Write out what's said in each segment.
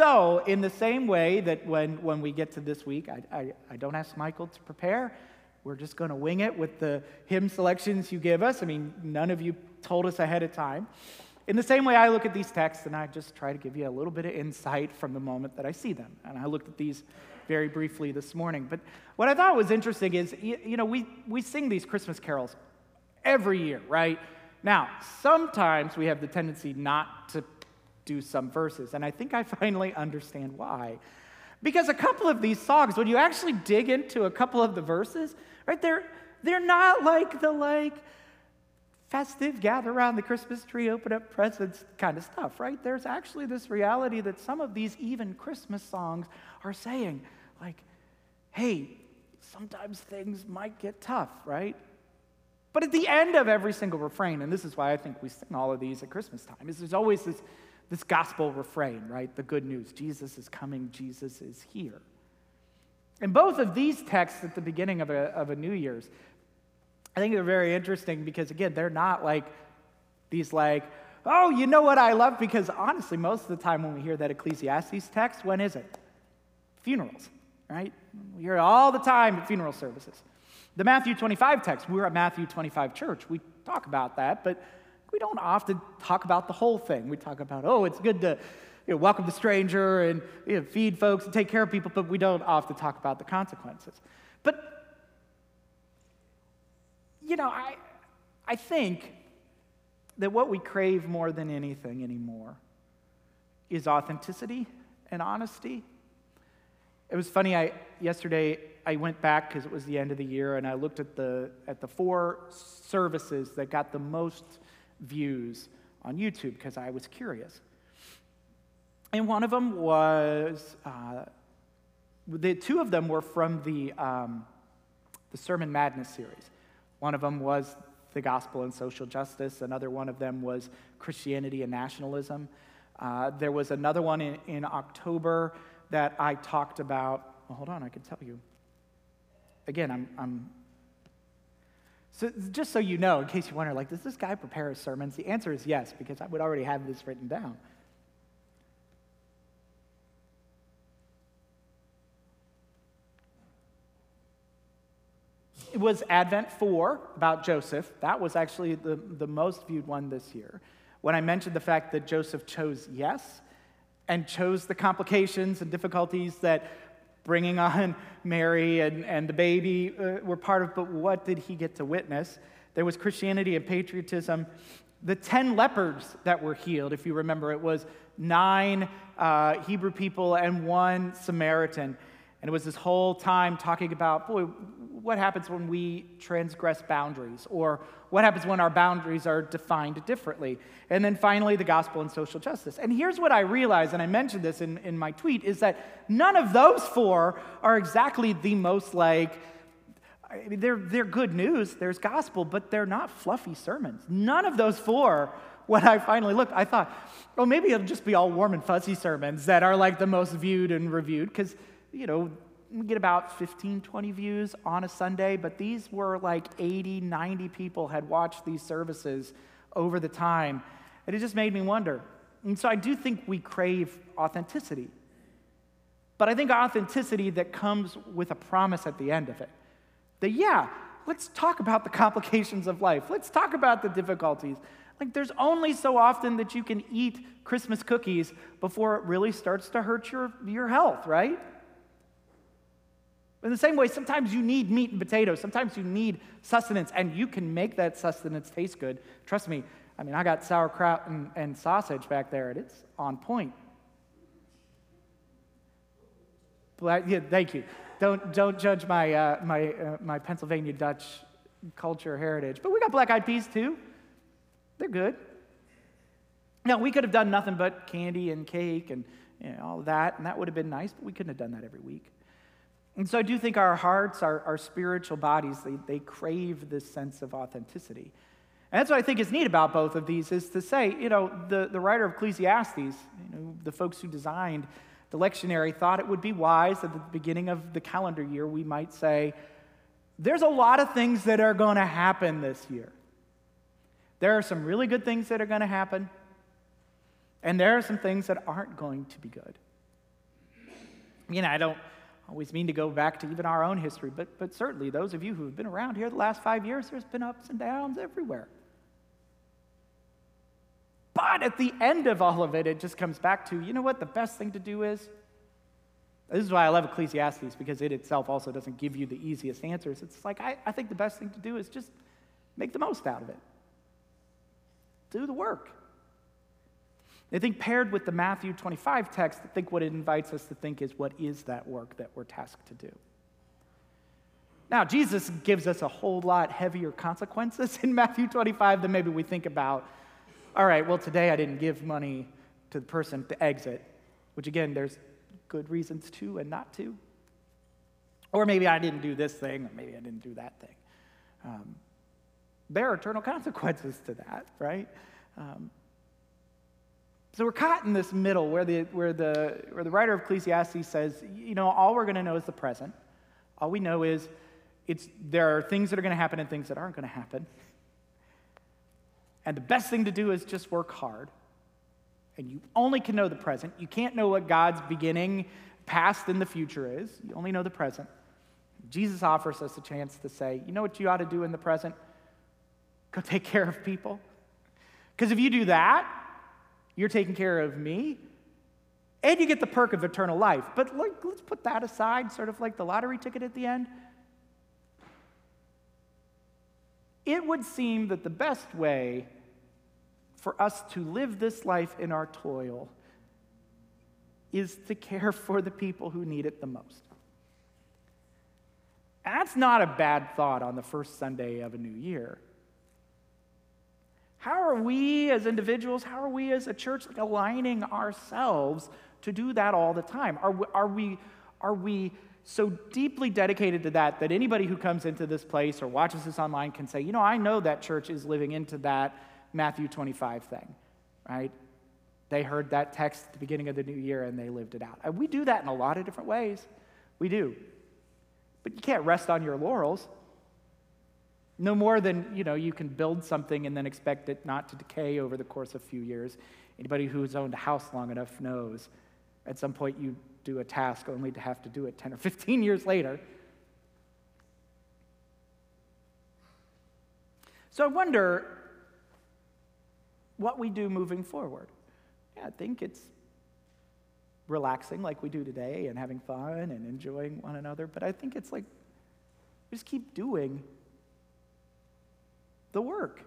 So, in the same way that when, when we get to this week, I, I, I don't ask Michael to prepare. We're just going to wing it with the hymn selections you give us. I mean, none of you told us ahead of time. In the same way, I look at these texts and I just try to give you a little bit of insight from the moment that I see them. And I looked at these very briefly this morning. But what I thought was interesting is, you know, we, we sing these Christmas carols every year, right? Now, sometimes we have the tendency not to do some verses, and I think I finally understand why. Because a couple of these songs, when you actually dig into a couple of the verses, right, they're, they're not like the like festive, gather around the Christmas tree, open up presents kind of stuff, right? There's actually this reality that some of these even Christmas songs are saying, like, hey, sometimes things might get tough, right? But at the end of every single refrain, and this is why I think we sing all of these at Christmas time, is there's always this, this gospel refrain, right? The good news Jesus is coming, Jesus is here. And both of these texts at the beginning of a, of a New Year's, I think they're very interesting because, again, they're not like these, like, oh, you know what I love? Because honestly, most of the time when we hear that Ecclesiastes text, when is it? Funerals, right? We hear it all the time at funeral services. The Matthew 25 text, we're at Matthew 25 church. We talk about that, but we don't often talk about the whole thing. We talk about, oh, it's good to you know, welcome the stranger and you know, feed folks and take care of people, but we don't often talk about the consequences. But, you know, I, I think that what we crave more than anything anymore is authenticity and honesty. It was funny, I, yesterday I went back because it was the end of the year and I looked at the, at the four services that got the most views on YouTube because I was curious. And one of them was, uh, the two of them were from the, um, the Sermon Madness series. One of them was the gospel and social justice, another one of them was Christianity and nationalism. Uh, there was another one in, in October that I talked about. Well, hold on, I can tell you. Again, I'm, I'm so just so you know, in case you wonder, like, does this guy prepare his sermons? The answer is yes, because I would already have this written down. It was Advent 4 about Joseph. That was actually the, the most viewed one this year. When I mentioned the fact that Joseph chose yes and chose the complications and difficulties that bringing on Mary and, and the baby uh, were part of, but what did he get to witness? There was Christianity and patriotism. The 10 lepers that were healed, if you remember, it was nine uh, Hebrew people and one Samaritan. And it was this whole time talking about, boy, what happens when we transgress boundaries? Or what happens when our boundaries are defined differently? And then finally, the gospel and social justice. And here's what I realized, and I mentioned this in, in my tweet, is that none of those four are exactly the most like, I mean, they're, they're good news, there's gospel, but they're not fluffy sermons. None of those four when I finally looked, I thought, oh, maybe it'll just be all warm and fuzzy sermons that are like the most viewed and reviewed, because you know, we get about 15, 20 views on a Sunday, but these were like 80, 90 people had watched these services over the time. And it just made me wonder. And so I do think we crave authenticity. But I think authenticity that comes with a promise at the end of it. That, yeah, let's talk about the complications of life. Let's talk about the difficulties. Like, there's only so often that you can eat Christmas cookies before it really starts to hurt your, your health, right? In the same way, sometimes you need meat and potatoes. Sometimes you need sustenance, and you can make that sustenance taste good. Trust me, I mean, I got sauerkraut and, and sausage back there, and it's on point. Black, yeah, thank you. Don't, don't judge my, uh, my, uh, my Pennsylvania Dutch culture heritage. But we got black eyed peas too. They're good. Now, we could have done nothing but candy and cake and you know, all that, and that would have been nice, but we couldn't have done that every week. And so I do think our hearts, our, our spiritual bodies, they, they crave this sense of authenticity. And that's what I think is neat about both of these is to say, you know, the, the writer of Ecclesiastes, you know, the folks who designed the lectionary thought it would be wise at the beginning of the calendar year, we might say, there's a lot of things that are going to happen this year. There are some really good things that are going to happen, and there are some things that aren't going to be good. You know, I don't always mean to go back to even our own history, but, but certainly those of you who have been around here the last five years, there's been ups and downs everywhere. But at the end of all of it, it just comes back to you know what the best thing to do is? This is why I love Ecclesiastes, because it itself also doesn't give you the easiest answers. It's like, I, I think the best thing to do is just make the most out of it, do the work. I think paired with the Matthew 25 text, I think what it invites us to think is what is that work that we're tasked to do? Now, Jesus gives us a whole lot heavier consequences in Matthew 25 than maybe we think about. All right, well, today I didn't give money to the person to exit, which again, there's good reasons to and not to. Or maybe I didn't do this thing, or maybe I didn't do that thing. Um, there are eternal consequences to that, right? Um, so we're caught in this middle where the, where the, where the writer of Ecclesiastes says, you know, all we're going to know is the present. All we know is it's, there are things that are going to happen and things that aren't going to happen. And the best thing to do is just work hard. And you only can know the present. You can't know what God's beginning, past, and the future is. You only know the present. Jesus offers us a chance to say, you know what you ought to do in the present? Go take care of people. Because if you do that, you're taking care of me, and you get the perk of eternal life. But like, let's put that aside, sort of like the lottery ticket at the end. It would seem that the best way for us to live this life in our toil is to care for the people who need it the most. That's not a bad thought on the first Sunday of a new year. How are we as individuals, how are we as a church like aligning ourselves to do that all the time? Are we, are we, are we so deeply dedicated to that that anybody who comes into this place or watches this online can say, you know, I know that church is living into that Matthew 25 thing, right? They heard that text at the beginning of the new year and they lived it out. And we do that in a lot of different ways. We do. But you can't rest on your laurels. No more than, you know, you can build something and then expect it not to decay over the course of a few years. Anybody who's owned a house long enough knows at some point you do a task only to have to do it 10 or 15 years later. So I wonder what we do moving forward. Yeah, I think it's relaxing like we do today and having fun and enjoying one another, but I think it's like just keep doing the work.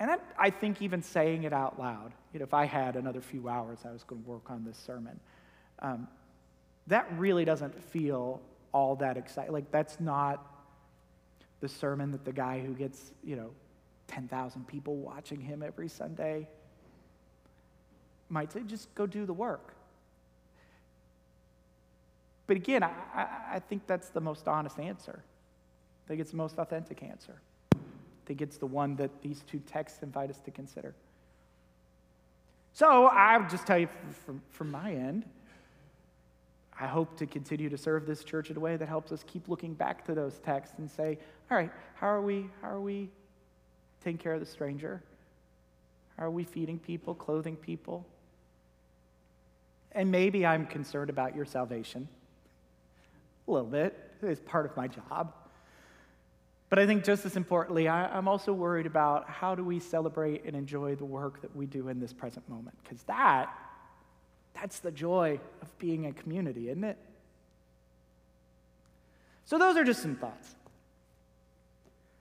And I, I think even saying it out loud, you know, if I had another few hours, I was going to work on this sermon. Um, that really doesn't feel all that exciting. Like, that's not the sermon that the guy who gets, you know, 10,000 people watching him every Sunday might say, just go do the work. But again, I, I, think that's the most honest answer. Think it's the most authentic answer. I think it's the one that these two texts invite us to consider. So I would just tell you from, from my end, I hope to continue to serve this church in a way that helps us keep looking back to those texts and say, all right, how are we, how are we taking care of the stranger? How are we feeding people, clothing people? And maybe I'm concerned about your salvation. A little bit. It's part of my job. But I think just as importantly, I, am also worried about how do we celebrate and enjoy the work that we do in this present moment? Because that, that's the joy of being a community, isn't it? So those are just some thoughts.